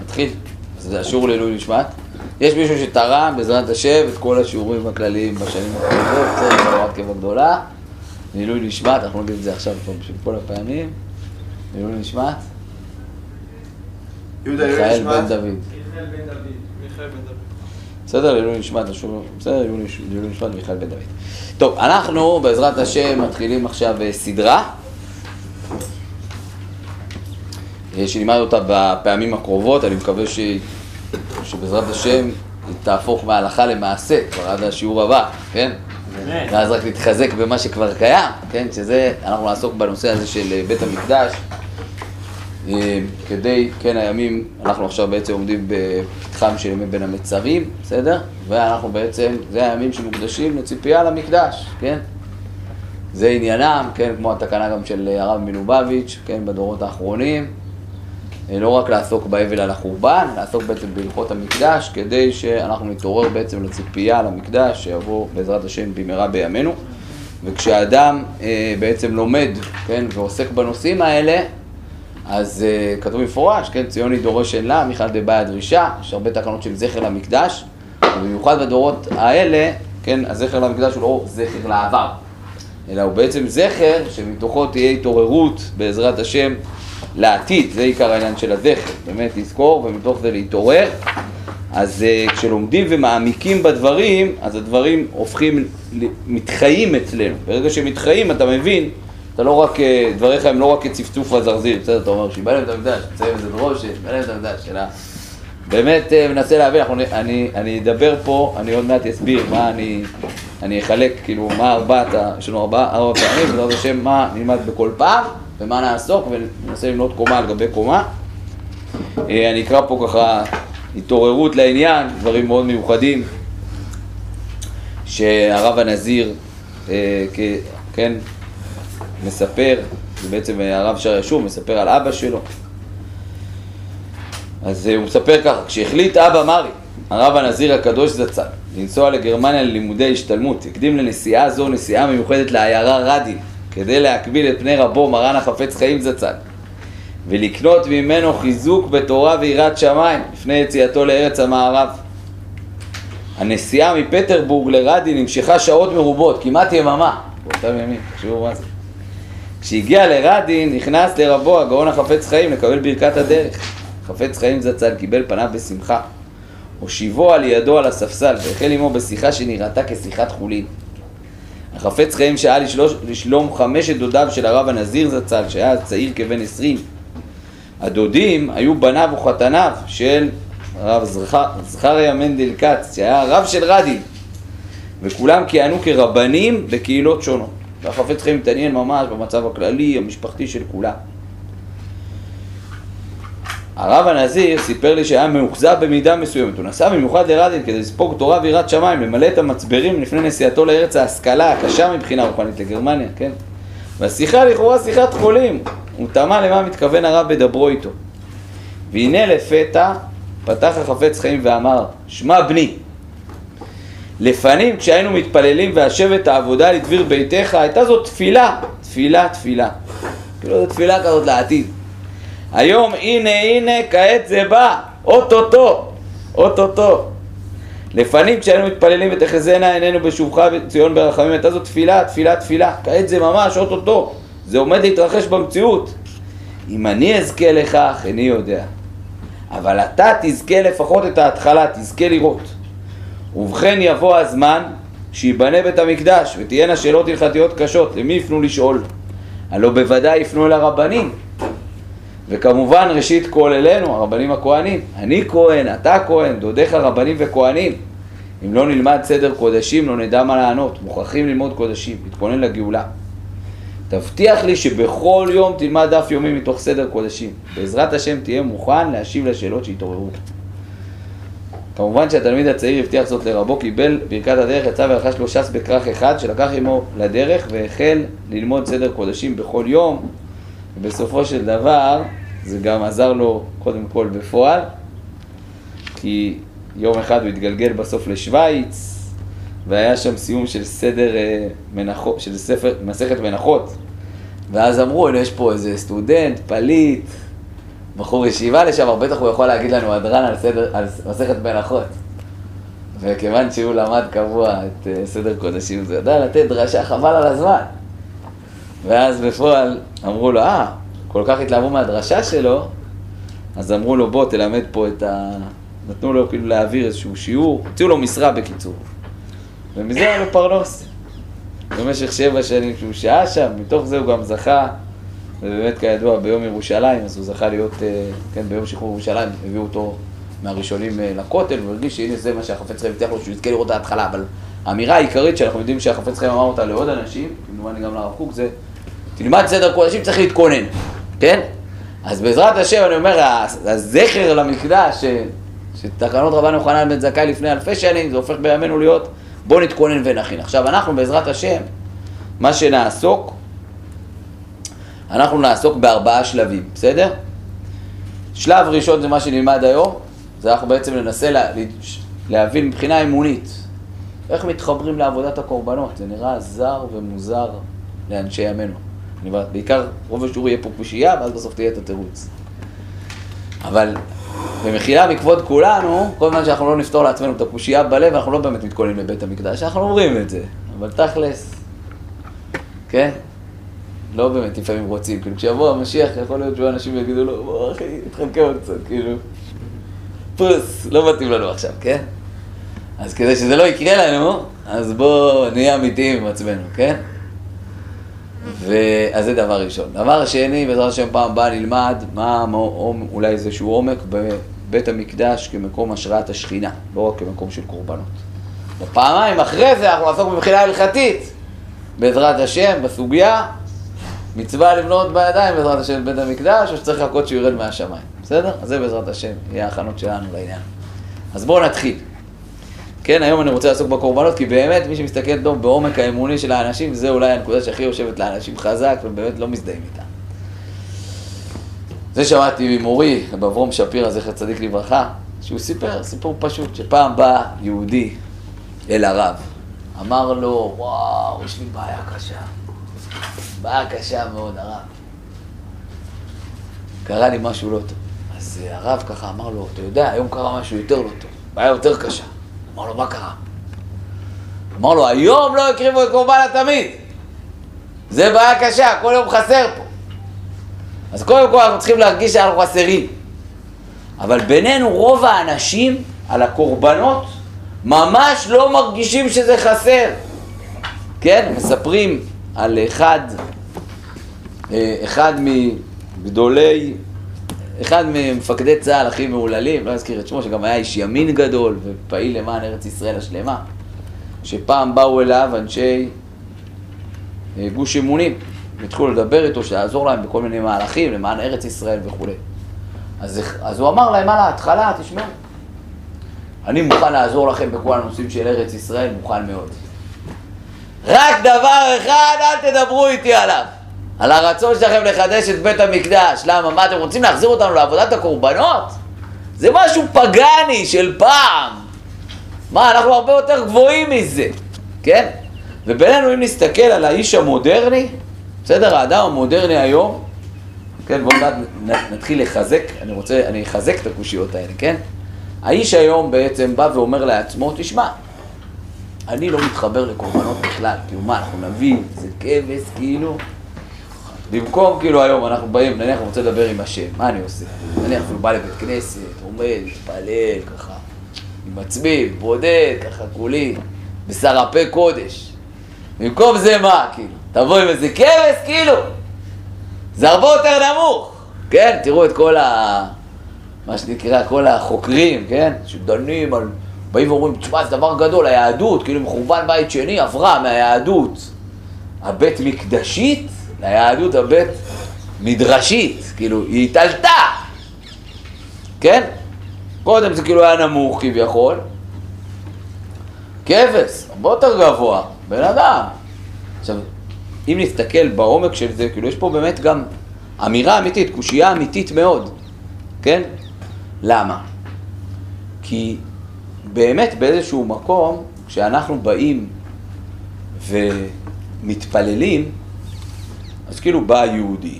נתחיל. זה השיעור לעילוי נשמת. יש מישהו שתרם בעזרת השם את כל השיעורים הכלליים בשנים הקרובות, בסדר, חברת קבע גדולה. לעילוי נשמת, אנחנו נגיד את זה עכשיו פה בשביל כל הפעמים. לעילוי נשמת. מיכאל בן. דוד. מיכאל בן דוד. מיכאל בן דוד. בסדר, לעילוי נשמת, השוב- בסדר, לעילוי נשמת מיכאל בן דוד. טוב, אנחנו בעזרת השם מתחילים עכשיו אה, סדרה אה, שנלמד אותה בפעמים הקרובות, אני מקווה ש... שבעזרת השם היא תהפוך מהלכה למעשה כבר עד השיעור הבא, כן? ואז רק נתחזק במה שכבר קיים, כן? שזה, אנחנו נעסוק בנושא הזה של אה, בית המקדש. אה, כדי, כן, הימים, אנחנו עכשיו בעצם עומדים בפתחם של ימי בין המצרים, בסדר? ואנחנו בעצם, זה הימים שמוקדשים לציפייה למקדש, כן? זה עניינם, כן, כמו התקנה גם של אה, הרב מלובביץ', כן, בדורות האחרונים. אה, לא רק לעסוק באבל על החורבן, לעסוק בעצם בהלכות המקדש, כדי שאנחנו נתעורר בעצם לציפייה למקדש, שיבוא בעזרת השם במהרה בימינו. וכשאדם אה, בעצם לומד, כן, ועוסק בנושאים האלה, אז uh, כתוב במפורש, כן, ציוני דורש אין לה, מיכל דבעיה דרישה, יש הרבה תקנות של זכר למקדש, ובמיוחד בדורות האלה, כן, הזכר למקדש הוא לא זכר לעבר, אלא הוא בעצם זכר שמתוכו תהיה התעוררות בעזרת השם לעתיד, זה עיקר העניין של הזכר, באמת לזכור ומתוך זה להתעורר. אז uh, כשלומדים ומעמיקים בדברים, אז הדברים הופכים, מתחיים אצלנו. ברגע שהם מתחיים, אתה מבין, אתה לא רק, אה, דבריך הם לא רק כצפצוף הזרזיר, בסדר, אתה אומר, שיבא להם את המקדש, תסיים איזה דרוש, שיבא להם את המקדש, אלא באמת אה, מנסה להבין, אנחנו, אני, אני אדבר פה, אני עוד מעט אסביר מה אני, אני אחלק, כאילו, מה ארבעת, יש לנו ארבע, ארבע פעמים, בעזרת השם, מה נלמד בכל פעם, ומה נעסוק, וננסה למנות קומה על גבי קומה. אה, אני אקרא פה ככה התעוררות לעניין, דברים מאוד מיוחדים, שהרב הנזיר, אה, כן, מספר, זה בעצם הרב שר ישוב מספר על אבא שלו. אז אה, הוא מספר ככה, כשהחליט אבא מרי, הרב הנזיר הקדוש זצ"ל, לנסוע לגרמניה ללימודי השתלמות, הקדים לנסיעה זו נסיעה מיוחדת לעיירה רדין, כדי להקביל את פני רבו מרן החפץ חיים זצ"ל, ולקנות ממנו חיזוק בתורה ויראת שמיים לפני יציאתו לארץ המערב. הנסיעה מפטרבורג לרדין נמשכה שעות מרובות, כמעט יממה, באותם ימים, תחשבו מה זה. כשהגיע לרדין, נכנס לרבו הגאון החפץ חיים לקבל ברכת הדרך. חפץ חיים זצ"ל קיבל פניו בשמחה. הושיבו על ידו על הספסל, והחל עמו בשיחה שנראתה כשיחת חולין. החפץ חיים שאל לשלוש, לשלום חמשת דודיו של הרב הנזיר זצ"ל, שהיה צעיר כבן עשרים. הדודים היו בניו וחתניו של הרב זכר- זכריה מנדל כץ, שהיה הרב של רדין, וכולם כיהנו כרבנים בקהילות שונות. והחפץ חיים מתעניין ממש במצב הכללי, המשפחתי של כולם. הרב הנזיר סיפר לי שהיה מאוכזב במידה מסוימת. הוא נסע במיוחד לרדין כדי לספוג תורה ויראת שמיים, למלא את המצברים לפני נסיעתו לארץ ההשכלה הקשה מבחינה רוחנית לגרמניה, כן? והשיחה לכאורה שיחת חולים. הוא תמה למה מתכוון הרב בדברו איתו. והנה לפתע פתח החפץ חיים ואמר, שמע בני, לפנים כשהיינו מתפללים והשבת העבודה לדביר ביתך, הייתה זו תפילה, תפילה, תפילה. כאילו זו תפילה כזאת לעתיד. היום הנה הנה כעת זה בא, אוטוטו, אוטוטו. לפנים כשהיינו מתפללים ותחזינה עינינו בשובך ציון ברחמים, הייתה זו תפילה, תפילה, תפילה. כעת זה ממש אוטוטו, זה עומד להתרחש במציאות. אם אני אזכה לכך, איני יודע. אבל אתה תזכה לפחות את ההתחלה, תזכה לראות. ובכן יבוא הזמן שייבנה בית המקדש ותהיינה שאלות הלכתיות קשות, למי יפנו לשאול? הלא בוודאי יפנו אל הרבנים. וכמובן ראשית כל אלינו, הרבנים הכהנים. אני כהן, אתה כהן, דודיך רבנים וכהנים. אם לא נלמד סדר קודשים לא נדע מה לענות, מוכרחים ללמוד קודשים, להתכונן לגאולה. תבטיח לי שבכל יום תלמד דף יומי מתוך סדר קודשים. בעזרת השם תהיה מוכן להשיב לשאלות שהתעוררו. כמובן שהתלמיד הצעיר הבטיח זאת לרבו, קיבל ברכת הדרך, יצא ורכש לו ש"ס בכרך אחד, שלקח עמו לדרך והחל ללמוד סדר קודשים בכל יום, ובסופו של דבר זה גם עזר לו קודם כל בפועל, כי יום אחד הוא התגלגל בסוף לשוויץ, והיה שם סיום של סדר אה, מנחות, של ספר, מסכת מנחות. ואז אמרו, יש פה איזה סטודנט, פליט, בחור ישיבה לשעבר, בטח הוא יכול להגיד לנו הדרן על, סדר, על מסכת מלאכות. וכיוון שהוא למד קבוע את uh, סדר קודשים, זה ידע לתת דרשה חבל על הזמן. ואז בפועל אמרו לו, אה, כל כך התלהבו מהדרשה שלו, אז אמרו לו, בוא תלמד פה את ה... נתנו לו כאילו להעביר איזשהו שיעור, הוציאו לו משרה בקיצור. ומזה היה לו פרנוס. במשך שבע שנים שהוא שהה שם, מתוך זה הוא גם זכה, ובאמת כידוע ביום ירושלים, אז הוא זכה להיות, אה, כן, ביום שחרור ירושלים, הביאו אותו מהראשונים אה, לכותל, והוא הרגיש שהנה זה מה שהחפץ חיים הבטיח לו, שהוא יזכה לראות את ההתחלה, אבל האמירה העיקרית שאנחנו יודעים שהחפץ חיים אמר אותה לעוד אנשים, כמובן גם לרב קוק, זה תלמד סדר קודשים, צריך להתכונן, כן? אז בעזרת השם, אני אומר, הזכר למקדש, שתקנות רבן יוחנן בן זכאי לפני אלפי שנים, זה הופך בימינו להיות בואו נתכונן ונכין. עכשיו, אנחנו בעזרת השם, מה שנעסוק, אנחנו נעסוק בארבעה שלבים, בסדר? שלב ראשון זה מה שנלמד היום, זה אנחנו בעצם ננסה לה, להבין מבחינה אמונית איך מתחברים לעבודת הקורבנות. זה נראה זר ומוזר לאנשי ימינו. אני אומר, בעיקר רוב השיעור יהיה פה קושייה, ואז בסוף תהיה את התירוץ. אבל במחילה מכבוד כולנו, כל זמן שאנחנו לא נפתור לעצמנו את הקושייה בלב, אנחנו לא באמת מתכוננים לבית המקדש, אנחנו אומרים את זה, אבל תכלס, כן? לא באמת לפעמים רוצים, כאילו כשיבוא המשיח יכול להיות שהוא אנשים יגידו לו, בוא אחי, תתחלקם קצת, כאילו, פוס, לא מתאים לנו עכשיו, כן? אז כדי שזה לא יקרה לנו, אז בואו נהיה אמיתיים עם עצמנו, כן? אז זה דבר ראשון. דבר שני, בעזרת השם פעם הבאה נלמד מה אולי איזשהו עומק בבית המקדש כמקום השראת השכינה, לא רק כמקום של קורבנות. ופעמיים אחרי זה אנחנו נעסוק במחילה הלכתית, בעזרת השם, בסוגיה, מצווה לבנות בידיים בעזרת השם בבית המקדש, או שצריך לחכות שהוא ירד מהשמיים. בסדר? אז זה בעזרת השם, יהיה ההכנות שלנו לעניין. אז בואו נתחיל. כן, היום אני רוצה לעסוק בקורבנות, כי באמת מי שמסתכל טוב בעומק האמוני של האנשים, זה אולי הנקודה שהכי יושבת לאנשים חזק, ובאמת לא מזדהים איתה. זה שמעתי ממורי, אברום שפירא, זכר צדיק לברכה, שהוא סיפר סיפור פשוט, שפעם בא יהודי אל הרב, אמר לו, וואו, יש לי בעיה קשה, בעיה קשה מאוד, הרב. קרה לי משהו לא טוב. אז הרב ככה אמר לו, אתה יודע, היום קרה משהו יותר לא טוב, בעיה יותר קשה. אמר לו, מה קרה? אמר לו, היום לא הקריבו את קורבן התמיד. זה בעיה קשה, כל יום חסר פה. אז קודם כל אנחנו צריכים להרגיש שאנחנו חסרים. אבל בינינו רוב האנשים על הקורבנות ממש לא מרגישים שזה חסר. כן, מספרים על אחד, אה, אחד מגדולי אחד ממפקדי צה"ל הכי מהוללים, לא אזכיר את שמו, שגם היה איש ימין גדול ופעיל למען ארץ ישראל השלמה, שפעם באו אליו אנשי אה, גוש אמונים, והתחילו לדבר איתו, שיעזור להם בכל מיני מהלכים למען ארץ ישראל וכולי. אז, אז הוא אמר להם על ההתחלה, תשמעו, אני מוכן לעזור לכם בכל הנושאים של ארץ ישראל, מוכן מאוד. רק דבר אחד, אל תדברו איתי עליו. על הרצון שלכם לחדש את בית המקדש. למה? מה, אתם רוצים להחזיר אותנו לעבודת הקורבנות? זה משהו פגאני של פעם. מה, אנחנו הרבה יותר גבוהים מזה, כן? ובינינו, אם נסתכל על האיש המודרני, בסדר, האדם המודרני היום, כן, בואו נתחיל לחזק, אני רוצה, אני אחזק את הקושיות האלה, כן? האיש היום בעצם בא ואומר לעצמו, תשמע, אני לא מתחבר לקורבנות בכלל, כאילו מה, אנחנו נביא איזה כבש, כאילו, במקום כאילו היום אנחנו באים, נניח אני רוצה לדבר עם השם, מה אני עושה? נניח אפילו בא לבית כנסת, עומד, מתפלל ככה, עם עצמי, בודד, ככה כולי, בשר הפה קודש. במקום זה מה, כאילו? תבוא עם איזה כבש, כאילו? זה הרבה יותר נמוך, כן? תראו את כל ה... מה שנקרא, כל החוקרים, כן? שדנים על... באים ואומרים, תשמע, זה דבר גדול, היהדות, כאילו מחורבן בית שני עברה מהיהדות הבית מקדשית ליהדות הבית מדרשית, כאילו, היא התעלתה, כן? קודם זה כאילו היה נמוך כביכול, כבש, הרבה יותר גבוה, בן אדם. עכשיו, אם נסתכל בעומק של זה, כאילו יש פה באמת גם אמירה אמיתית, קושייה אמיתית מאוד, כן? למה? כי באמת באיזשהו מקום, כשאנחנו באים ומתפללים, אז כאילו בא יהודי,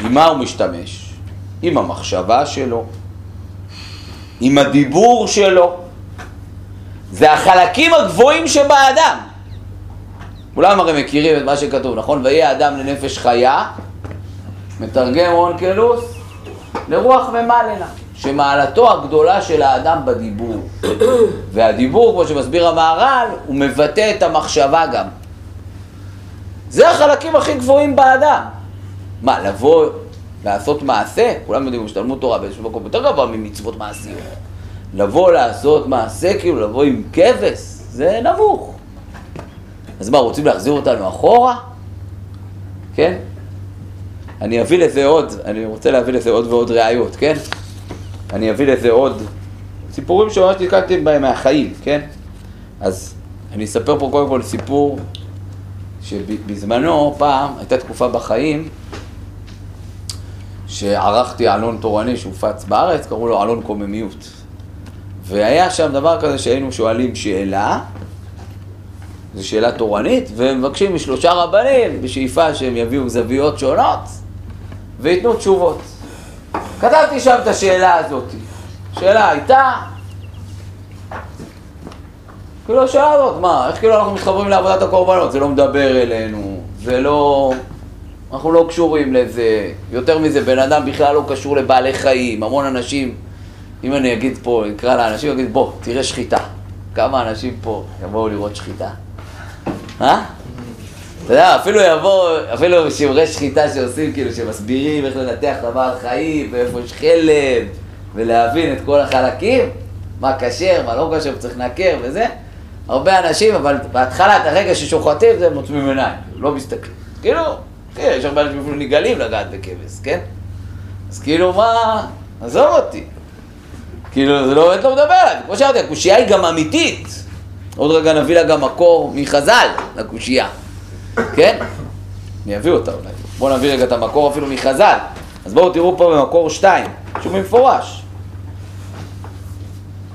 עם מה הוא משתמש? עם המחשבה שלו, עם הדיבור שלו. זה החלקים הגבוהים שבאדם. כולם הרי מכירים את מה שכתוב, נכון? ויהי האדם לנפש חיה, מתרגם אונקלוס, לרוח ומלנה, שמעלתו הגדולה של האדם בדיבור. והדיבור, כמו שמסביר המהר"ל, הוא מבטא את המחשבה גם. זה החלקים הכי גבוהים באדם. מה, לבוא, לעשות מעשה? כולם יודעים, השתלמות תורה באיזשהו מקום יותר גבוה ממצוות מעשיות. לבוא לעשות מעשה, כאילו לבוא עם כבש, זה נמוך. אז מה, רוצים להחזיר אותנו אחורה? כן? אני אביא לזה עוד, אני רוצה להביא לזה עוד ועוד ראיות, כן? אני אביא לזה עוד סיפורים שממש נתקלתי בהם מהחיים, כן? אז אני אספר פה קודם כל סיפור שבזמנו, פעם, הייתה תקופה בחיים שערכתי עלון תורני שהופץ בארץ, קראו לו עלון קוממיות. והיה שם דבר כזה שהיינו שואלים שאלה, זו שאלה תורנית, ומבקשים משלושה רבנים בשאיפה שהם יביאו זוויות שונות וייתנו תשובות. כתבתי שם את השאלה הזאת. השאלה הייתה, כאילו השאלה הזאת, מה, איך כאילו אנחנו מתחברים לעבודת הקורבנות? זה לא מדבר אלינו, זה לא... אנחנו לא קשורים לזה. יותר מזה, בן אדם בכלל לא קשור לבעלי חיים. המון אנשים, אם אני אגיד פה, אקרא לאנשים, אגיד, בוא, תראה שחיטה. כמה אנשים פה יבואו לראות שחיטה? אה? אתה יודע, אפילו יבוא, אפילו שיעורי שחיטה שעושים, כאילו, שמסבירים איך לנתח את הבעל חיים, ואיפה יש חלב, ולהבין את כל החלקים, מה כשר, מה לא כשר, צריך לנקר וזה. הרבה אנשים, אבל בהתחלת הרגע ששוחטים, זה מוצמים עיניים, לא מסתכלים. כאילו, כן, יש הרבה אנשים אפילו נגלים לגעת בכבש, כן? אז כאילו, מה... עזוב אותי. כאילו, זה לא באמת לא מדבר עליי. כמו שאמרתי, הקושייה היא גם אמיתית. עוד רגע נביא לה גם מקור מחז"ל לקושייה, כן? אני אביא אותה אולי. בואו נביא רגע את המקור אפילו מחז"ל. אז בואו תראו פה במקור שתיים, שהוא במפורש.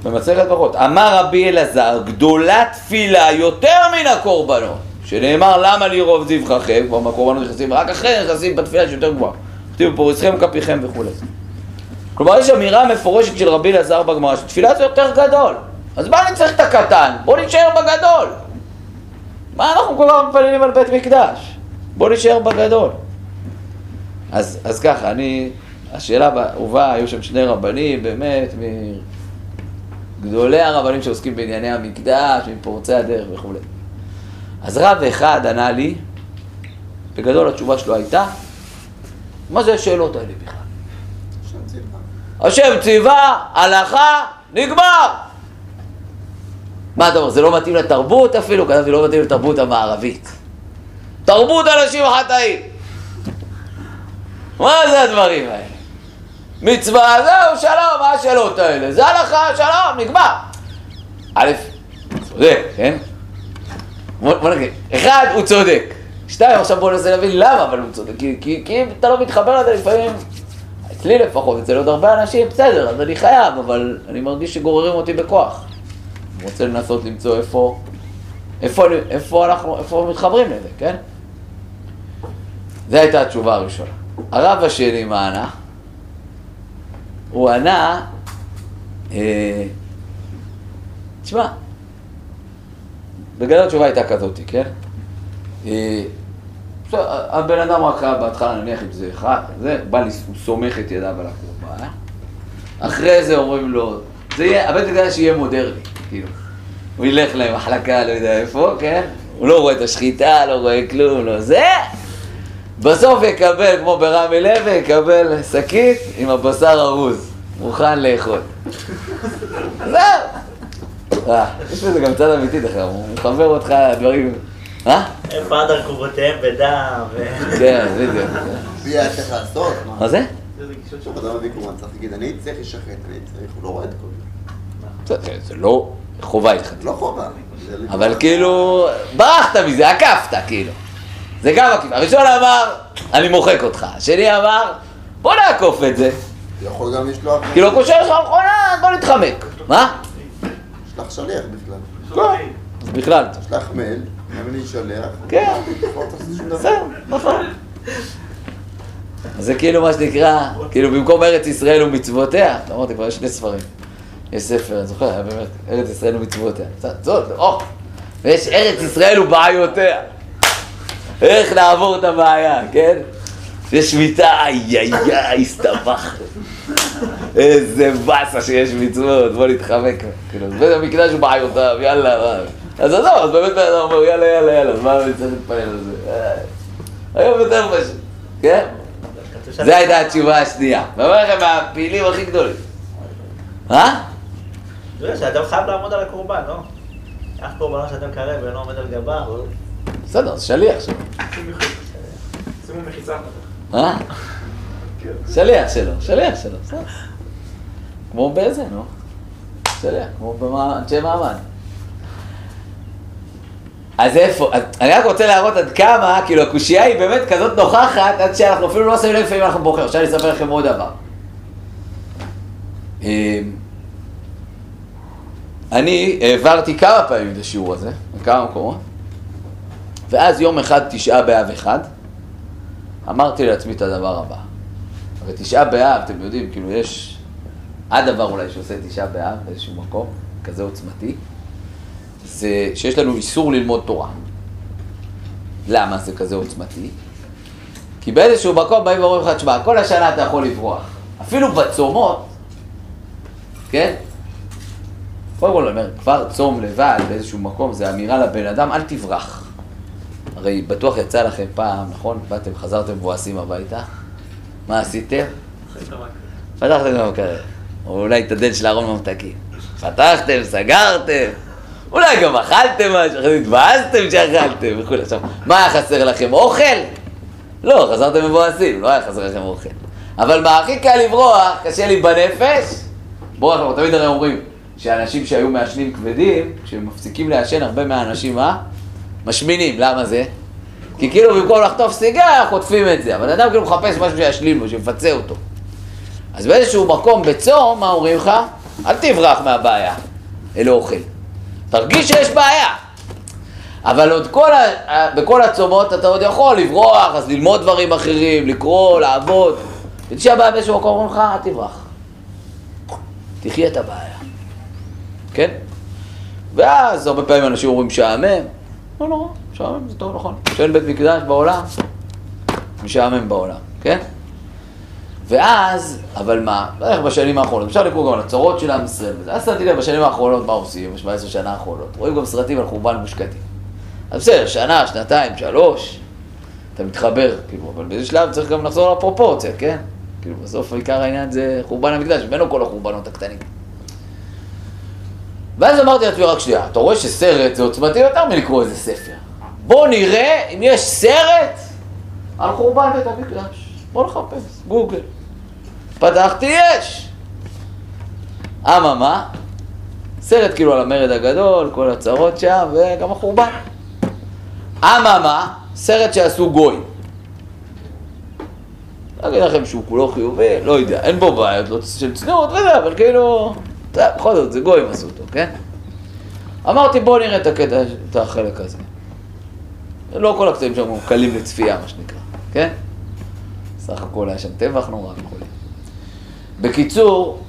במסכת ברכות. אמר רבי אלעזר, גדולה תפילה יותר מן הקורבנות. שנאמר למה לי רוב זבחכם, כבר מהקורבנות נכנסים רק אחרי נכנסים בתפילה שיותר גבוהה. כתוב פורסכם כפיכם וכולי. כלומר יש אמירה מפורשת של רבי אלעזר בגמרא שתפילה זה יותר גדול. אז מה אני צריך את הקטן? בוא נשאר בגדול. מה אנחנו כל כך מפללים על בית מקדש? בוא נשאר בגדול. אז, אז ככה, אני, השאלה הובאה, היו שם שני רבנים, באמת, מגדולי הרבנים שעוסקים בענייני המקדש, מפורצי הדרך וכולי. אז רב אחד ענה לי, בגדול התשובה שלו הייתה, מה זה השאלות האלה בכלל? השם ציווה, הלכה, נגמר. מה אתה אומר, זה לא מתאים לתרבות אפילו? כתבתי לא מתאים לתרבות המערבית. תרבות אנשים חטאים. מה זה הדברים האלה? מצווה, זהו, שלום, מה השאלות האלה? זה הלכה, שלום, נגמר. א', צודק, כן? בוא נגיד, אחד, הוא צודק. שתיים, עכשיו בוא ננסה להבין למה אבל הוא צודק. כי, אם אתה לא מתחבר לזה לפעמים, אצלי לפחות, אצל עוד הרבה אנשים, בסדר, אז אני חייב, אבל אני מרגיש שגוררים אותי בכוח. אני רוצה לנסות למצוא איפה, איפה, איפה אנחנו, איפה מתחברים לזה, כן? זו הייתה התשובה הראשונה. הרב השני, מה ענה? הוא ענה, אה, תשמע, בגלל התשובה הייתה כזאת, כן? אה, הבן אדם רק בהתחלה, נניח אם זה אחד, זה, בא, הוא סומך את ידיו על הקורבן, אחרי זה אומרים לו, זה יהיה, הבית מקדש יהיה מודרני, כאילו. הוא ילך למחלקה, לא יודע איפה, כן? הוא לא רואה את השחיטה, לא רואה כלום, לא זה. בסוף יקבל, כמו ברמי לוי, יקבל שקית עם הבשר ארוז, מוכן לאכול. זהו. אה, יש בזה גם צד אמיתי דרך אגב, הוא מחבר אותך לדברים... אה? הם בעד הרכובותיהם בדם ו... כן, בדיוק. מי היה צריך לעשות? מה זה? עכשיו אדם מביא קורבן, צריך להגיד, אני צריך לשחט, אני צריך, הוא לא רואה את כל זה. זה לא חובה הלכתית. זה לא חובה. זה אבל כאילו, ברחת מזה, עקפת, כאילו. זה גם עקיפה. הראשון אמר, אני מוחק אותך. השני אמר, בוא נעקוף את זה. יכול גם לשלוח... כאילו, קושר לך מכונה, בוא נתחמק. מה? שלח שליח בכלל. לא. אז בכלל. שלח מייל, אני שולח, כן. לא. בסדר, נכון. אז זה כאילו מה שנקרא, כאילו במקום ארץ ישראל ומצוותיה, אתה אמרתי כבר יש שני ספרים. יש ספר, אני זוכר, היה באמת, ארץ ישראל ומצוותיה. זאת, זאת, או, ויש ארץ ישראל ובעיותיה. איך לעבור את הבעיה, כן? יש שמיטה, איי איי איי, הסתבכתם. איזה באסה שיש מצוות, בוא נתחמק. כאילו, בית המקדש הוא בעיותיו, יאללה, מה. אז עזוב, אז באמת בן אדם אומר, יאללה, יאללה, יאללה, מה אני צריך להתפלל על זה? אה, היום יותר פשוט, כן? זו הייתה התשובה השנייה. ואומר לכם, מהפעילים הכי גדולים. אה? אתה יודע שאדם חייב לעמוד על הקורבן, לא? אך קורבנו שאדם קרב ואינו עומד על גביו. בסדר, אז שליח שלו. אה? שליח שלו, שליח שלו, בסדר. כמו באיזה, נו. שליח, כמו באנשי מעמד. אז איפה, אני רק רוצה להראות עד כמה, כאילו הקושייה היא באמת כזאת נוכחת, עד שאנחנו אפילו לא שמים לב לפעמים אנחנו בוחרים. עכשיו אני אספר לכם עוד דבר. אמ, אני העברתי כמה פעמים את השיעור הזה, בכמה מקומות, ואז יום אחד, תשעה באב אחד, אמרתי לעצמי את הדבר הבא. הרי תשעה באב, אתם יודעים, כאילו יש הדבר אולי שעושה תשעה באב באיזשהו מקום, כזה עוצמתי, זה שיש לנו איסור ללמוד תורה. למה זה כזה עוצמתי? כי באיזשהו מקום באים ואומרים לך, תשמע, כל השנה אתה יכול לברוח. אפילו בצומות, כן? קודם כל, אומר, כבר צום לבד באיזשהו מקום, זה אמירה לבן אדם, אל תברח. הרי בטוח יצא לכם פעם, נכון? באתם, חזרתם מבואסים הביתה, מה עשיתם? פתחתם גם מקרר, או אולי את הדלת של ארון ממתקים. פתחתם, סגרתם, אולי גם אכלתם משהו, אחרי זה התבאסתם שאכלתם וכולי. עכשיו, מה היה חסר לכם? אוכל? לא, חזרתם מבואסים, לא היה חסר לכם אוכל. אבל מה הכי קל לברוח, קשה לי בנפש? ברוח, אנחנו תמיד הרי אומרים שאנשים שהיו מעשנים כבדים, כשהם מפסיקים לעשן, הרבה מהאנשים, מה? משמינים, למה זה? כי כאילו במקום לחטוף סיגר, חוטפים את זה, אבל אדם כאילו מחפש משהו שישלים לו, שיפצה אותו. אז באיזשהו מקום בצום, מה אומרים לך? אל תברח מהבעיה, אל אוכל. תרגיש שיש בעיה. אבל עוד כל ה... בכל הצומות אתה עוד יכול לברוח, אז ללמוד דברים אחרים, לקרוא, לעבוד. ותשעה באב באיזשהו מקום אומרים לך, אל תברח. תחיה את הבעיה. כן? ואז הרבה פעמים אנשים אומרים משעמם. לא נורא, משעמם זה טוב, נכון. שאין בית מקדש בעולם, משעמם בעולם, כן? ואז, אבל מה, איך בשנים האחרונות, אפשר לקרוא גם על הצרות של עם ישראל. אז שמתי לב בשנים האחרונות מה עושים, ב-17 שנה האחרונות, רואים גם סרטים על חורבן מושקטים. אז בסדר, שנה, שנתיים, שלוש, אתה מתחבר, כאילו, אבל באיזה שלב צריך גם לחזור לפרופורציה, כן? כאילו, בסוף עיקר העניין זה חורבן המקדש, ממנו כל החורבנות הקטנים. ואז אמרתי לעצמי, רק שנייה, אתה רואה שסרט זה עוצמתי יותר מלקרוא איזה ספר. בוא נראה אם יש סרט על חורבן בית המקדש. בוא נחפש, גוגל. פתחתי, יש. אממה, סרט כאילו על המרד הגדול, כל הצרות שם, וגם החורבן. אממה, סרט שעשו גוי. לא אגיד לכם שהוא כולו חיובי, לא יודע, אין בו בעיות לא של צניעות וזה, אבל כאילו, בכל זאת, זה גויים עשו אותו, כן? אמרתי, בואו נראה את הקטע, את החלק הזה. לא כל הקטעים שם קלים לצפייה, מה שנקרא, כן? סך הכל היה שם טבח נורא וכו'. בקיצור,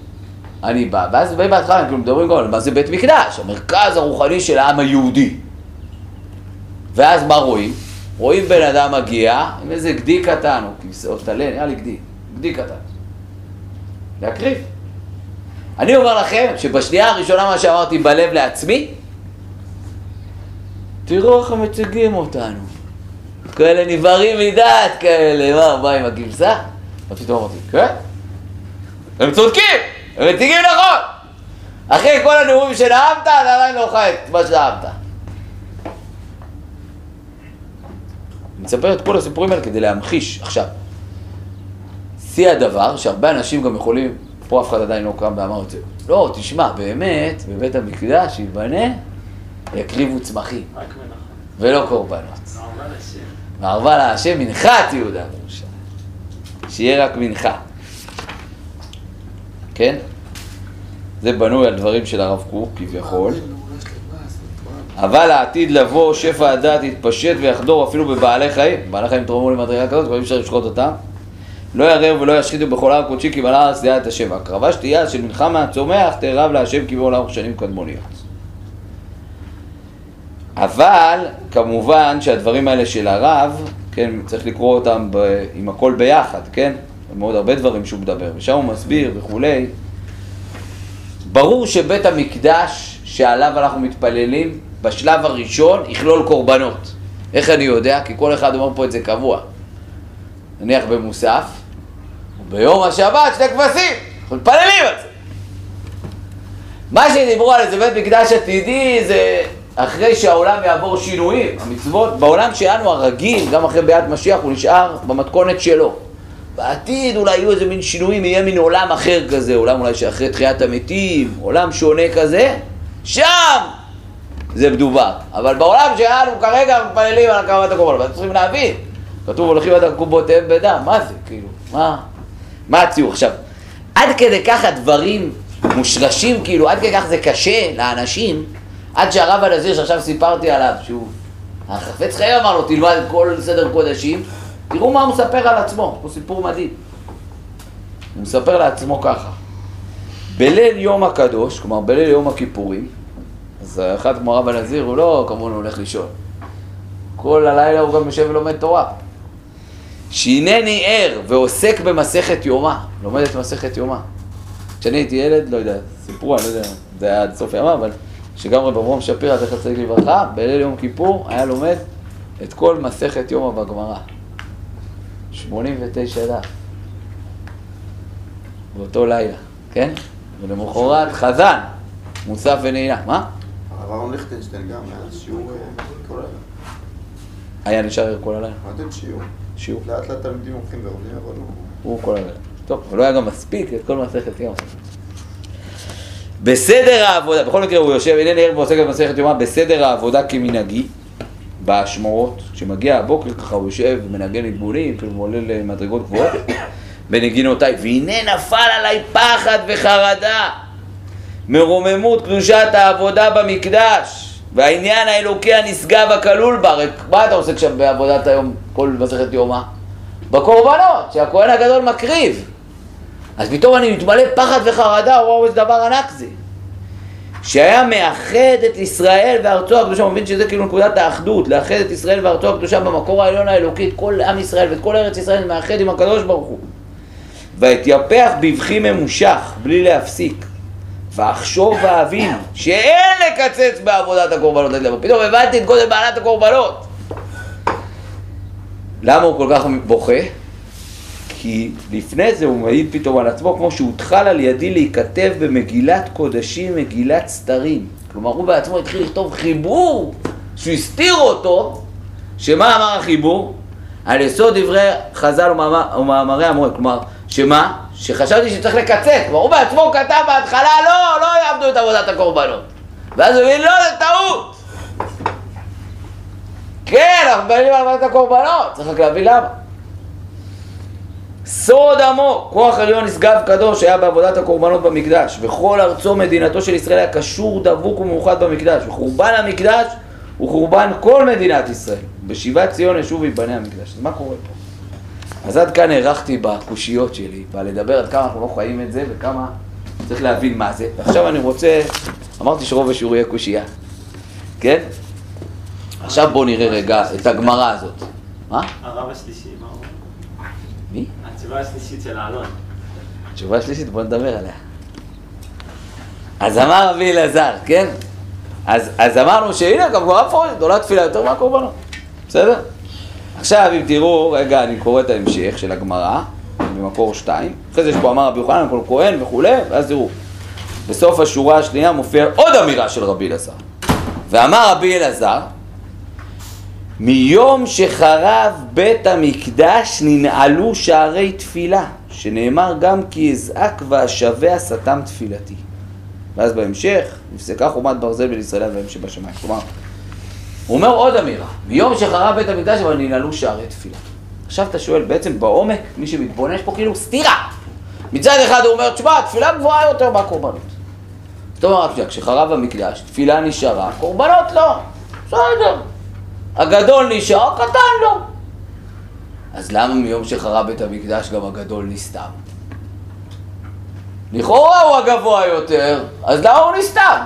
אני בא, ואז באים בהתחלה, כאילו מדברים גם על מה זה בית מקדש, המרכז הרוחני של העם היהודי. ואז מה רואים? רואים בן אדם מגיע עם איזה גדי קטן, או כיסאות טלה, נראה לי גדי, גדי קטן. להקריב. אני אומר לכם שבשנייה הראשונה מה שאמרתי בלב לעצמי, תראו איך הם מציגים אותנו. כאלה נבערים מדעת כאלה, מה, בא עם הכבשה? ופתאום אמרתי, כן? הם צודקים, הם מציגים נכון. אחרי כל הנאומים שנאמת, אתה עדיין לא חי את מה שנאמת. אני מספר את כל הסיפורים האלה כדי להמחיש. עכשיו, שיא הדבר, שהרבה אנשים גם יכולים, פה אף אחד עדיין לא קם ואמר את זה, לא, תשמע, באמת, בבית המקדש ייבנה, יקריבו צמחים. ולא קורבנות. נעמה לשם. וערבה לה השם מנחת יהודה וירושלים. שיהיה רק מנחה. כן? זה בנוי על דברים של הרב קוק, כביכול. אבל העתיד לבוא, שפע הדעת יתפשט ויחדור אפילו בבעלי חיים. בעלי חיים תרמו למדרגה כזאת, כבר אי אפשר לשחוט אותם. לא ירעו ולא ישחיתו בכל הר קודשי כי בלע הארץ דעה את השם. הקרבה שתייה של מנחה מהצומח תערב להשם כי בעולם שנים קדמוניות. אבל כמובן שהדברים האלה של הרב, כן, צריך לקרוא אותם ב, עם הכל ביחד, כן? מאוד הרבה דברים שהוא מדבר, ושם הוא מסביר וכולי. ברור שבית המקדש שעליו אנחנו מתפללים, בשלב הראשון יכלול קורבנות. איך אני יודע? כי כל אחד אומר פה את זה קבוע. נניח במוסף, וביום השבת שני כבשים, אנחנו מתפללים על זה. מה שדיברו על איזה בית מקדש עתידי זה אחרי שהעולם יעבור שינויים, המצוות, בעולם שלנו הרגיל, גם אחרי ביאת משיח, הוא נשאר במתכונת שלו. בעתיד אולי יהיו איזה מין שינויים, יהיה מין עולם אחר כזה, עולם אולי שאחרי תחיית המתים, עולם שונה כזה, שם זה מדובר. אבל בעולם שלנו כרגע אנחנו מתפללים על הקרבת הקורבנות, ואתם צריכים להבין, כתוב הולכים עד עקובותיהם בדם, מה זה כאילו, מה, מה הציור? עכשיו, עד כדי כך הדברים מושרשים, כאילו, עד כדי כך זה קשה לאנשים, עד שהרב הנזיר שעכשיו סיפרתי עליו, שהוא החפץ חיים אמר לו, תלמד כל סדר קודשים, תראו מה הוא מספר על עצמו, הוא סיפור מדהים. הוא מספר לעצמו ככה, בליל יום הקדוש, כלומר בליל יום הכיפורים, אז אחד כמו הרב הנזיר הוא לא כמובן הולך לישון. כל הלילה הוא גם יושב ולומד תורה. שהנני ער ועוסק במסכת יומא, לומד את מסכת יומא. כשאני הייתי ילד, לא יודע, סיפרו, אני לא יודע, זה היה עד סוף ימיו, אבל שגם רב אברום שפירא, זכר צדיק לברכה, בליל יום כיפור היה לומד את כל מסכת יומא בגמרא. 89 דף. באותו לילה, כן? ולמחרת חזן, מוסף ונעילה. מה? הרב אהרון ליכטנשטיין גם, היה שיעור אה, כל הלילה. היה נשאר כל הלילה? הוא נותן שיעור. שיעור. לאט לאט תלמידים הולכים ויורדים, אבל הוא... הוא כל הלילה. טוב, אבל לא היה גם מספיק את כל מסכת יום. בסדר העבודה, בכל מקרה הוא יושב, הנני ערב ועוסק במסכת יומא, בסדר העבודה כמנהגי, באשמורות, כשמגיע הבוקר ככה הוא יושב ומנגן נדבונים, כאילו הוא עולה למדרגות גבוהות, בנגינותיי, והנה נפל עליי פחד וחרדה, מרוממות קדושת העבודה במקדש, והעניין האלוקי הנשגב הכלול בה, רק מה אתה עושה עכשיו בעבודת היום, כל מסכת יומא? בקורבנות, שהכהן הגדול מקריב. אז פתאום אני מתמלא פחד וחרדה, וואו איזה דבר ענק זה. שהיה מאחד את ישראל וארצו הקדושה, הוא מבין שזה כאילו נקודת האחדות, לאחד את ישראל וארצו הקדושה במקור העליון האלוקי, את כל עם ישראל ואת כל ארץ ישראל מאחד עם הקדוש ברוך הוא. ויתייפח בבכי ממושך, בלי להפסיק. ואחשוב ואבין שאין לקצץ בעבודת הקורבנות. פתאום הבנתי את גודל בעלת הקורבנות. למה הוא כל כך בוכה? כי לפני זה הוא מעיד פתאום על עצמו כמו שהותחל על ידי להיכתב במגילת קודשים, מגילת סתרים. כלומר הוא בעצמו התחיל לכתוב חיבור שהוא הסתיר אותו, שמה אמר החיבור? על יסוד דברי חז"ל ומאמר- ומאמרי המורה, כלומר, שמה? שחשבתי שצריך לקצץ, כלומר הוא בעצמו כתב בהתחלה לא, לא יעבדו את עבודת הקורבנות. ואז הוא הבין, לא, זה טעות. כן, אנחנו מדברים על עבודת הקורבנות, צריך רק להבין למה. סוד עמוק, כוח עליון נשגב קדוש היה בעבודת הקורבנות במקדש, וכל ארצו מדינתו של ישראל היה קשור, דבוק ומאוחד במקדש, וחורבן המקדש הוא חורבן כל מדינת ישראל. בשיבת ציון ישוב ויבנה המקדש. אז מה קורה פה? אז עד כאן הארכתי בקושיות שלי, בלדבר עד כמה אנחנו לא חיים את זה וכמה צריך להבין מה זה. ועכשיו אני רוצה, אמרתי שרוב השיעור יהיה קושייה, כן? עכשיו בואו נראה רגע את הגמרא הזאת. מה? הרב השלישי, מה הוא? מי? התשובה השלישית של האלון. תשובה שלישית, בוא נדבר עליה. אז אמר רבי אלעזר, כן? אז, אז אמרנו שהנה, גם גמרא מפורשת, עולה תפילה יותר מהקורבנות. בסדר? עכשיו, אם תראו, רגע, אני קורא את ההמשך של הגמרא, במקור שתיים. אחרי זה יש פה אמר רבי יוחנן, כל כהן וכולי, ואז תראו. בסוף השורה השנייה מופיע עוד אמירה של רבי אלעזר. ואמר רבי אלעזר, מיום שחרב בית המקדש ננעלו שערי תפילה, שנאמר גם כי אזעק ואשבה שתם תפילתי. ואז בהמשך, נפסקה חומת ברזל בין ישראל והם שבשמיים. כלומר, הוא אומר עוד אמירה, מיום שחרב בית המקדש אבל ננעלו שערי תפילה. עכשיו אתה שואל, בעצם בעומק, מי שמתבונן, יש פה כאילו סתירה. מצד אחד הוא אומר, תשמע, תפילה גבוהה יותר מהקורבנות. זאת אומרת, כשחרב המקדש, תפילה נשארה, קורבנות לא. בסדר. הגדול נשאר, קטן לא. אז למה מיום שחרב בית המקדש גם הגדול נסתם? לכאורה הוא הגבוה יותר, אז למה הוא נסתם?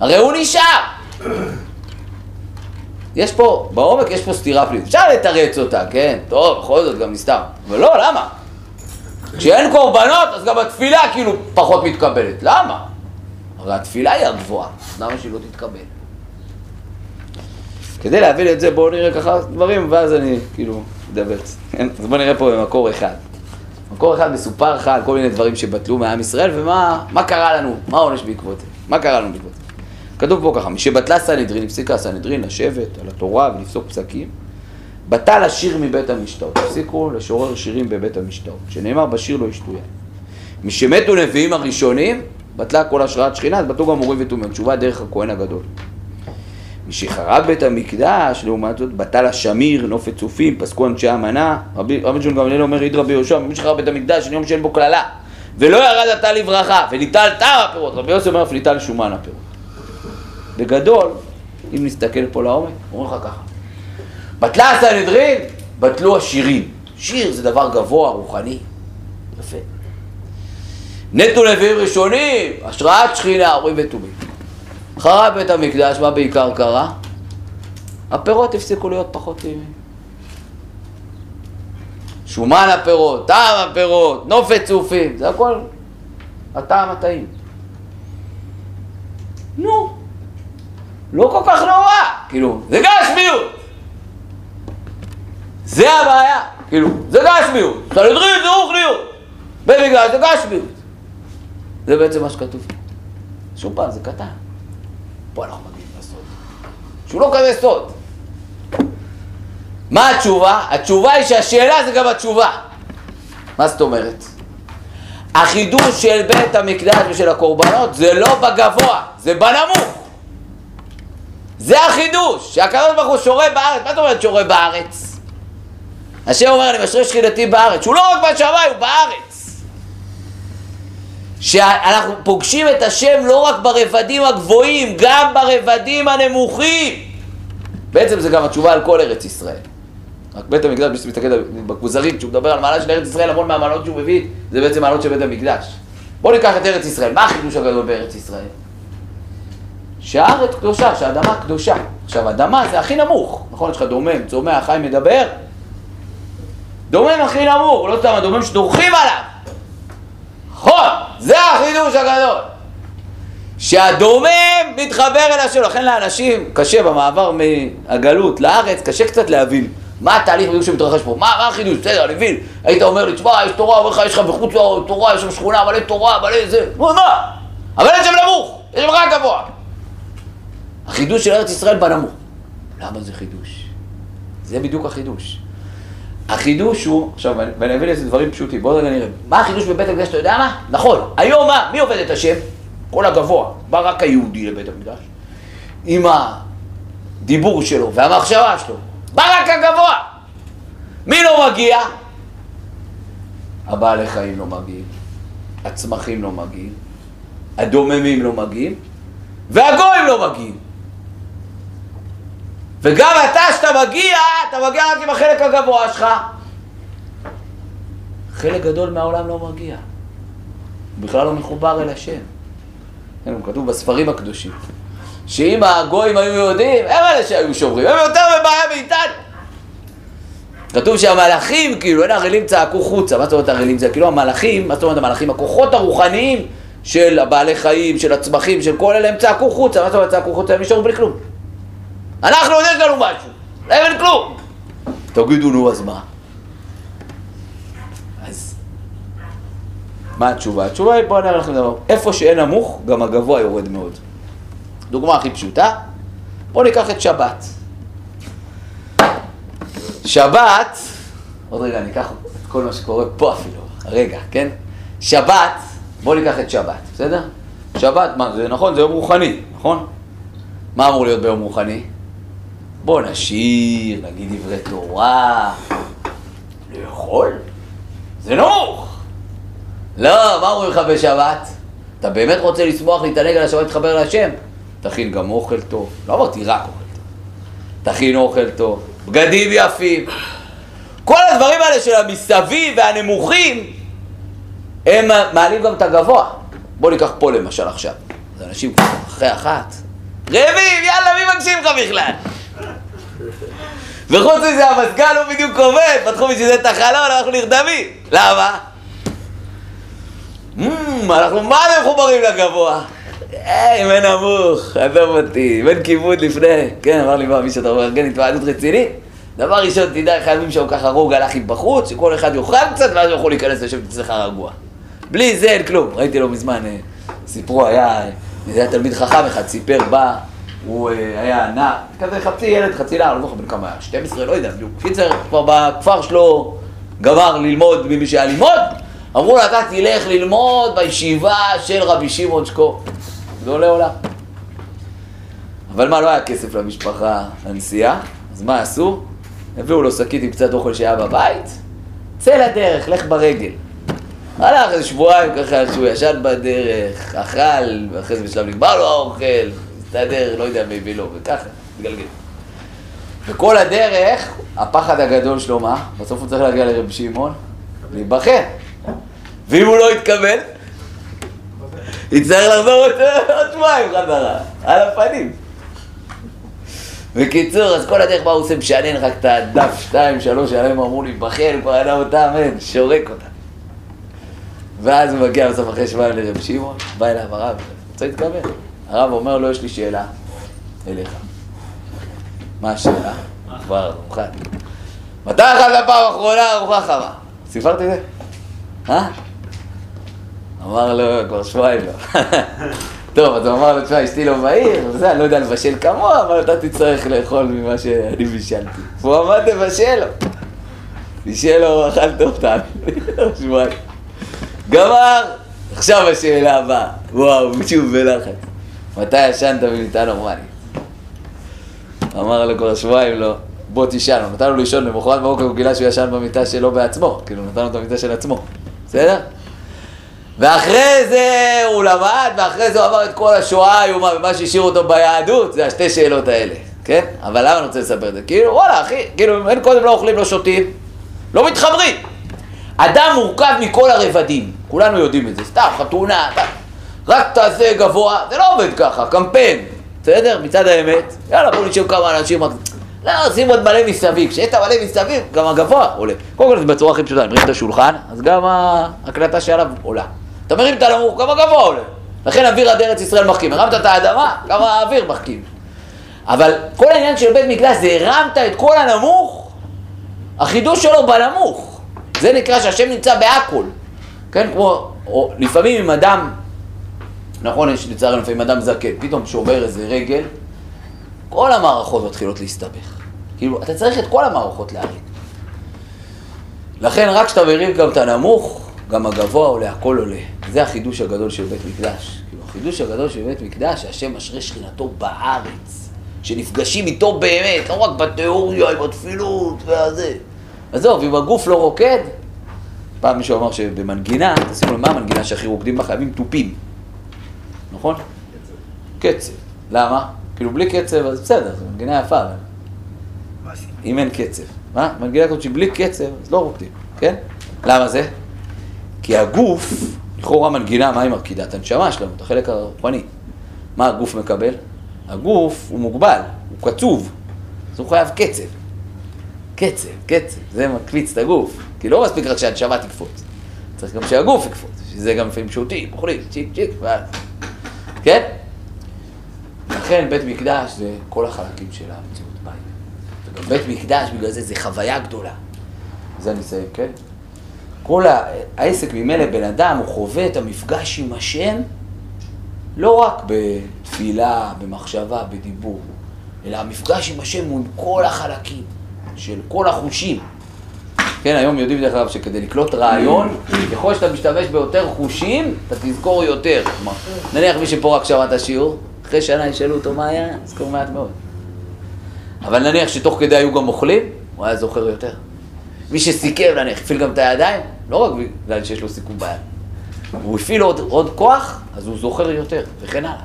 הרי הוא נשאר. יש פה, בעומק יש פה סתירה פלילית. אפשר לתרץ אותה, כן? טוב, בכל זאת גם נסתם. אבל לא, למה? כשאין קורבנות, אז גם התפילה כאילו פחות מתקבלת. למה? הרי התפילה היא הגבוהה, למה שהיא לא תתקבל? כדי להבין את זה, בואו נראה ככה דברים, ואז אני כאילו אדבר. כן? אז בואו נראה פה במקור אחד. במקור אחד מסופר לך על כל מיני דברים שבטלו מעם ישראל, ומה מה קרה לנו, מה העונש בעקבות זה, מה קרה לנו בעקבות זה. כתוב פה ככה, משבטלה סנהדרין, הפסיקה סנהדרין לשבת על התורה ולפסוק פסקים, בטל השיר מבית המשתאות, הפסיקו לשורר שירים בבית המשתאות, שנאמר בשיר לא ישתויה. משמתו נביאים הראשונים, בטלה כל השראת שכינה, אז בטלו גם מורים ותומים, תשובה דרך הכהן הגדול. משחרב בית המקדש, לעומת זאת, בטל השמיר, נופת צופים, פסקו אנשי המנה, רבי ג'ון גמליאל אומר, עיד רבי יהושע, מי בית המקדש, יום שאין בו קללה, ולא ירד עתה לברכה, וניטל טעם הפירות, רבי יוסי אומר, אף ניטל שומן הפירות. בגדול, אם נסתכל פה לעומק, אומרים לך ככה, בטלה הסנהדרין, בטלו השירים. שיר זה דבר גבוה, רוחני, יפה. נטו לוויים ראשונים, השראת שכינה, אורים ותומים. חרב בית המקדש, מה בעיקר קרה? הפירות הפסיקו להיות פחות טעימים. שומן הפירות, טעם הפירות, נופת צופים, זה הכל הטעם הטעים. נו, לא כל כך נורא, כאילו, זה גשמיות. זה הבעיה, כאילו, זה גשמיות. סנהדרין זה רוחניות. במקדש זה גשמיות. זה בעצם מה שכתוב. שוב פעם, זה קטן. פה אנחנו מגיעים לסוד. שהוא לא כזה סוד. מה התשובה? התשובה היא שהשאלה זה גם התשובה. מה זאת אומרת? החידוש של בית המקדש ושל הקורבנות זה לא בגבוה, זה בנמוך. זה החידוש, שהקדוש ברוך הוא שורה בארץ. מה זאת אומרת שורה בארץ? השם אומר, אני משרה שכינתי בארץ. שהוא לא רק בשמיים, הוא בארץ. שאנחנו פוגשים את השם לא רק ברבדים הגבוהים, גם ברבדים הנמוכים. בעצם זה גם התשובה על כל ארץ ישראל. רק בית המקדש, מי שמסתכל בכוזרים, כשהוא מדבר על מעלה של ארץ ישראל, המון מהמעלות שהוא מביא, זה בעצם מעלות של בית המקדש. בואו ניקח את ארץ ישראל. מה החידוש הגדול בארץ ישראל? שהארץ קדושה, שהאדמה קדושה. עכשיו, אדמה זה הכי נמוך. נכון, יש לך דומם, צומח, חי, מדבר. דומם הכי נמוך, לא סתם הדומם שדורכים עליו. נכון, זה החידוש הגדול. שהדומם מתחבר אל השם, לכן לאנשים קשה במעבר מהגלות לארץ, קשה קצת להבין מה התהליך בדיוק שמתרחש פה, מה, מה החידוש, בסדר, אני מבין, היית אומר לי, תשמע, יש תורה, אומר לך, יש לך בחוץ תורה, יש שם שכונה, מלא תורה, מלא זה, מה? אבל יש שם נמוך, יש שם רק גבוה. החידוש של ארץ ישראל בנמוך. למה זה חידוש? זה בדיוק החידוש. החידוש הוא, עכשיו, ואני אביא לזה דברים פשוטים, בואו רגע נראה. מה החידוש בבית המקדש, אתה יודע מה? נכון, היום מה? מי עובד את השם? כל הגבוה. בא רק היהודי לבית המקדש. עם הדיבור שלו והמחשבה שלו. בא רק הגבוה. מי לא מגיע? הבעלי חיים לא מגיעים, הצמחים לא מגיעים, הדוממים לא מגיעים, והגויים לא מגיעים. וגם אתה, שאתה מגיע, אתה מגיע רק עם החלק הגבוה שלך. חלק גדול מהעולם לא מגיע. הוא בכלל לא מחובר אל השם. כן, הוא כתוב בספרים הקדושים. שאם הגויים היו יודעים, הם אלה שהיו שומרים, הם יותר בבעיה מאיתנו. כתוב שהמלאכים, כאילו, אין הערלים צעקו חוצה, מה זאת אומרת הערלים זה? כאילו המלאכים, מה זאת אומרת המלאכים? הכוחות הרוחניים של הבעלי חיים, של הצמחים, של כל אלה, הם צעקו חוצה, מה זאת אומרת צעקו חוצה? הם נשארו בלי כלום. אנחנו עוד יש לנו משהו, להם אין כלום. תגידו, נו, אז מה? אז מה התשובה? התשובה היא, בואו נראה לכם דבר. איפה שאין נמוך, גם הגבוה יורד מאוד. דוגמה הכי פשוטה, בואו ניקח את שבת. שבת, עוד רגע, אני אקח את כל מה שקורה פה אפילו, רגע, כן? שבת, בואו ניקח את שבת, בסדר? שבת, מה, זה נכון, זה יום רוחני, נכון? מה אמור להיות ביום רוחני? בואו נשיר, נגיד דברי תורה, לאכול? זה נמוך! לא, מה אומרים לך בשבת? אתה באמת רוצה לשמוח, להתענג על השבת, להתחבר להשם? תכין גם אוכל טוב. לא אמרתי רק אוכל טוב. תכין אוכל טוב, בגדים יפים. כל הדברים האלה של המסביב והנמוכים, הם מעלים גם את הגבוה. בוא ניקח פה למשל עכשיו. אנשים כבר אחרי אחת, רעבים, יאללה, מי מקשיב לך בכלל? וחוץ מזה המזגן הוא בדיוק עובד, פתחו בשביל זה את החלון, אנחנו נרדמים. למה? "מ, אנחנו מה זה מחוברים לגבוה? היי, מן נמוך, עזוב אותי, בין כיבוד לפני. כן, אמר לי, מה, מי שאתה מארגן התוועדות רצינית? דבר ראשון, תדע, חייבים שם ככה רוג הלך בחוץ, שכל אחד יאכל קצת, ואז הוא יכול להיכנס לשבת אצלך רגוע. בלי זה אין כלום. ראיתי לא מזמן, אה, סיפרו, היה, אה, היה תלמיד חכם אחד, סיפר, בא, הוא אה, היה נע, כזה חצי ילד, חצי נער, לא זוכר בן כמה היה, 12, לא יודע בדיוק. קיצר, כבר בכפר שלו גמר ללמוד ממי שהיה ללמוד, אמרו לו, אתה תלך ללמוד בישיבה של רבי שמעון שקו. גדולי עולם. אבל מה, לא היה כסף למשפחה לנסיעה, אז מה עשו? הביאו לו שקית עם קצת אוכל שהיה בבית, צא לדרך, לך ברגל. הלך איזה שבועיים ככה שהוא ישן בדרך, אכל, ואחרי זה בשלב נגמר לו האוכל, הסתדר, לא יודע מי לו, וככה, מתגלגל. וכל הדרך, הפחד הגדול שלו מה? בסוף הוא צריך להגיע לרב שמעון, להיבחן. ואם הוא לא יתקבל, יצטרך לחזור עוד שבועיים חזרה, על הפנים. בקיצור, אז כל הדרך מה הוא עושה? משנן רק את הדף שתיים, שלוש, שעליהם אמרו להיבחן, כבר ידע אותם, אין, שורק אותם. ואז הוא מגיע בסוף אחרי שבועיים לרב שמעון, בא אליו הרב, רוצה להתקבל. הרב אומר לו, יש לי שאלה אליך. מה השאלה? כבר ארוחה. מתי אכלת פעם אחרונה ארוחה חמה? סיפרתי את זה? אה? אמר לו, כבר שבועיים לא. טוב, אז הוא אמר לו, תשמע, אשתי לא בעיר, וזה, אני לא יודע לבשל כמוה, אבל אתה תצטרך לאכול ממה שאני בישלתי. והוא עמד לבשל לו. בישל לו, אכלת אותה. שבועיים. גמר! עכשיו השאלה הבאה. וואו, מישהו בלחץ. מתי ישנת במיטה נורמלית? אמר לו כבר שבועיים לא, בוא תישן, הוא נתן לו לישון למחרת בבוקר הוא גילה שהוא ישן במיטה שלו בעצמו, כאילו נתן לו את המיטה של עצמו, בסדר? ואחרי זה הוא למד, ואחרי זה הוא עבר את כל השואה האיומה ומה שהשאיר אותו ביהדות, זה השתי שאלות האלה, כן? אבל למה אני רוצה לספר את זה? כאילו, וואלה, אחי, כאילו, אין קודם לא אוכלים, לא שותים, לא מתחברים. אדם מורכב מכל הרבדים, כולנו יודעים את זה, סתם, חתונה, אתה... רק תעשה גבוה, זה לא עובד ככה, קמפיין, בסדר? מצד האמת, יאללה בוא נשב כמה אנשים, רק- לא, שים עוד מלא מסביב, כשאתה מלא מסביב, גם הגבוה עולה. קודם כל זה בצורה הכי פשוטה, מרים את השולחן, אז גם ההקלטה שעליו עולה. אתה מרים את הנמוך, גם הגבוה עולה. לכן אוויר עד ארץ ישראל מחכים, הרמת את האדמה, גם האוויר מחכים. אבל כל העניין של בית מקדש זה הרמת את כל הנמוך, החידוש שלו בנמוך. זה נקרא שהשם נמצא בהכל. כן, כמו, או לפעמים עם אדם, נכון, יש לצערנו לפעמים אדם זקן, פתאום שובר איזה רגל, כל המערכות מתחילות להסתבך. כאילו, אתה צריך את כל המערכות להרים. לכן רק כשאתה מרים גם את הנמוך, גם הגבוה עולה, הכל עולה. זה החידוש הגדול של בית מקדש. כאילו, החידוש הגדול של בית מקדש, שהשם משרה שכינתו בארץ. שנפגשים איתו באמת, לא רק בתיאוריה, עם התפילות והזה. עזוב, אם הגוף לא רוקד, פעם מישהו אמר שבמנגינה, תשימו לב מה המנגינה שהכי רוקדים בה, חייבים תופים. נכון? קצב. למה? כאילו בלי קצב, אז בסדר, זו מנגינה יפה, אבל... אם אין קצב. מה? מנגינה כזאת שבלי קצב, אז לא רוקדים, כן? למה זה? כי הגוף, לכאורה מנגינה, מה היא מרקידה? את הנשמה שלנו, את החלק הרוחני. מה הגוף מקבל? הגוף הוא מוגבל, הוא קצוב, אז הוא חייב קצב. קצב, קצב, זה מקפיץ את הגוף. כי לא מספיק רק שהנשמה תקפוץ, צריך גם שהגוף יקפוץ, שזה גם לפעמים שותים, אוכלים, צ'יק צ'יק, ואז... כן? לכן בית מקדש זה כל החלקים של המציאות בית. וגם בית מקדש בגלל זה זה חוויה גדולה. זה אני אסיים, כן? כל העסק ממילא בן אדם, הוא חווה את המפגש עם השם לא רק בתפילה, במחשבה, בדיבור, אלא המפגש עם השם הוא עם כל החלקים של כל החושים. כן, היום יודעים דרך אגב שכדי לקלוט רעיון, ככל שאתה משתמש ביותר חושים, אתה תזכור יותר. כלומר, נניח מי שפה רק שמע את השיעור, אחרי שנה ישאלו אותו מה היה, יזכור מעט מאוד. אבל נניח שתוך כדי היו גם אוכלים, הוא היה זוכר יותר. מי שסיכם, נניח, הפעיל גם את הידיים, לא רק בגלל שיש לו סיכום ביד. והוא הפעיל עוד, עוד כוח, אז הוא זוכר יותר, וכן הלאה.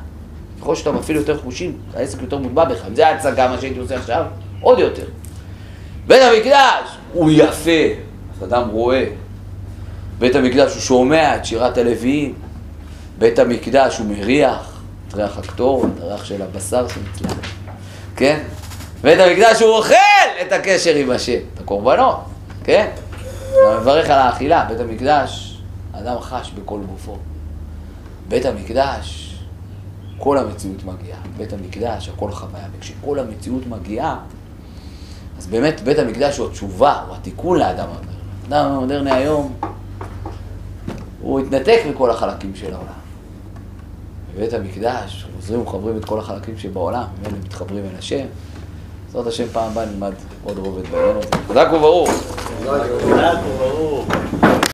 ככל שאתה מפעיל יותר חושים, העסק יותר מוטבע בך. אם זה ההצגה, מה שהייתי עושה עכשיו, עוד יותר. בית המקדש הוא יפה, אז אדם רואה. בית המקדש הוא שומע את שירת הלוויים. בית המקדש הוא מריח את ריח הקטורת, הריח של הבשר שנצלח, כן? בית המקדש הוא אוכל את הקשר עם השם, את הקורבנות, כן? אתה מברך על האכילה, בית המקדש, אדם חש בכל גופו. בית המקדש, כל המציאות מגיעה. בית המקדש, הכל חוויה. וכשכל המציאות מגיעה, אז באמת בית המקדש הוא התשובה, הוא התיקון לאדם המודרני. האדם המודרני היום, הוא התנתק מכל החלקים של העולם. בבית המקדש, חוזרים ומחברים את כל החלקים שבעולם, ממילא מתחברים אל השם. בעזרת השם פעם הבאה נלמד עוד רובד בעניין הזה. חזק וברוך. חזק וברוך.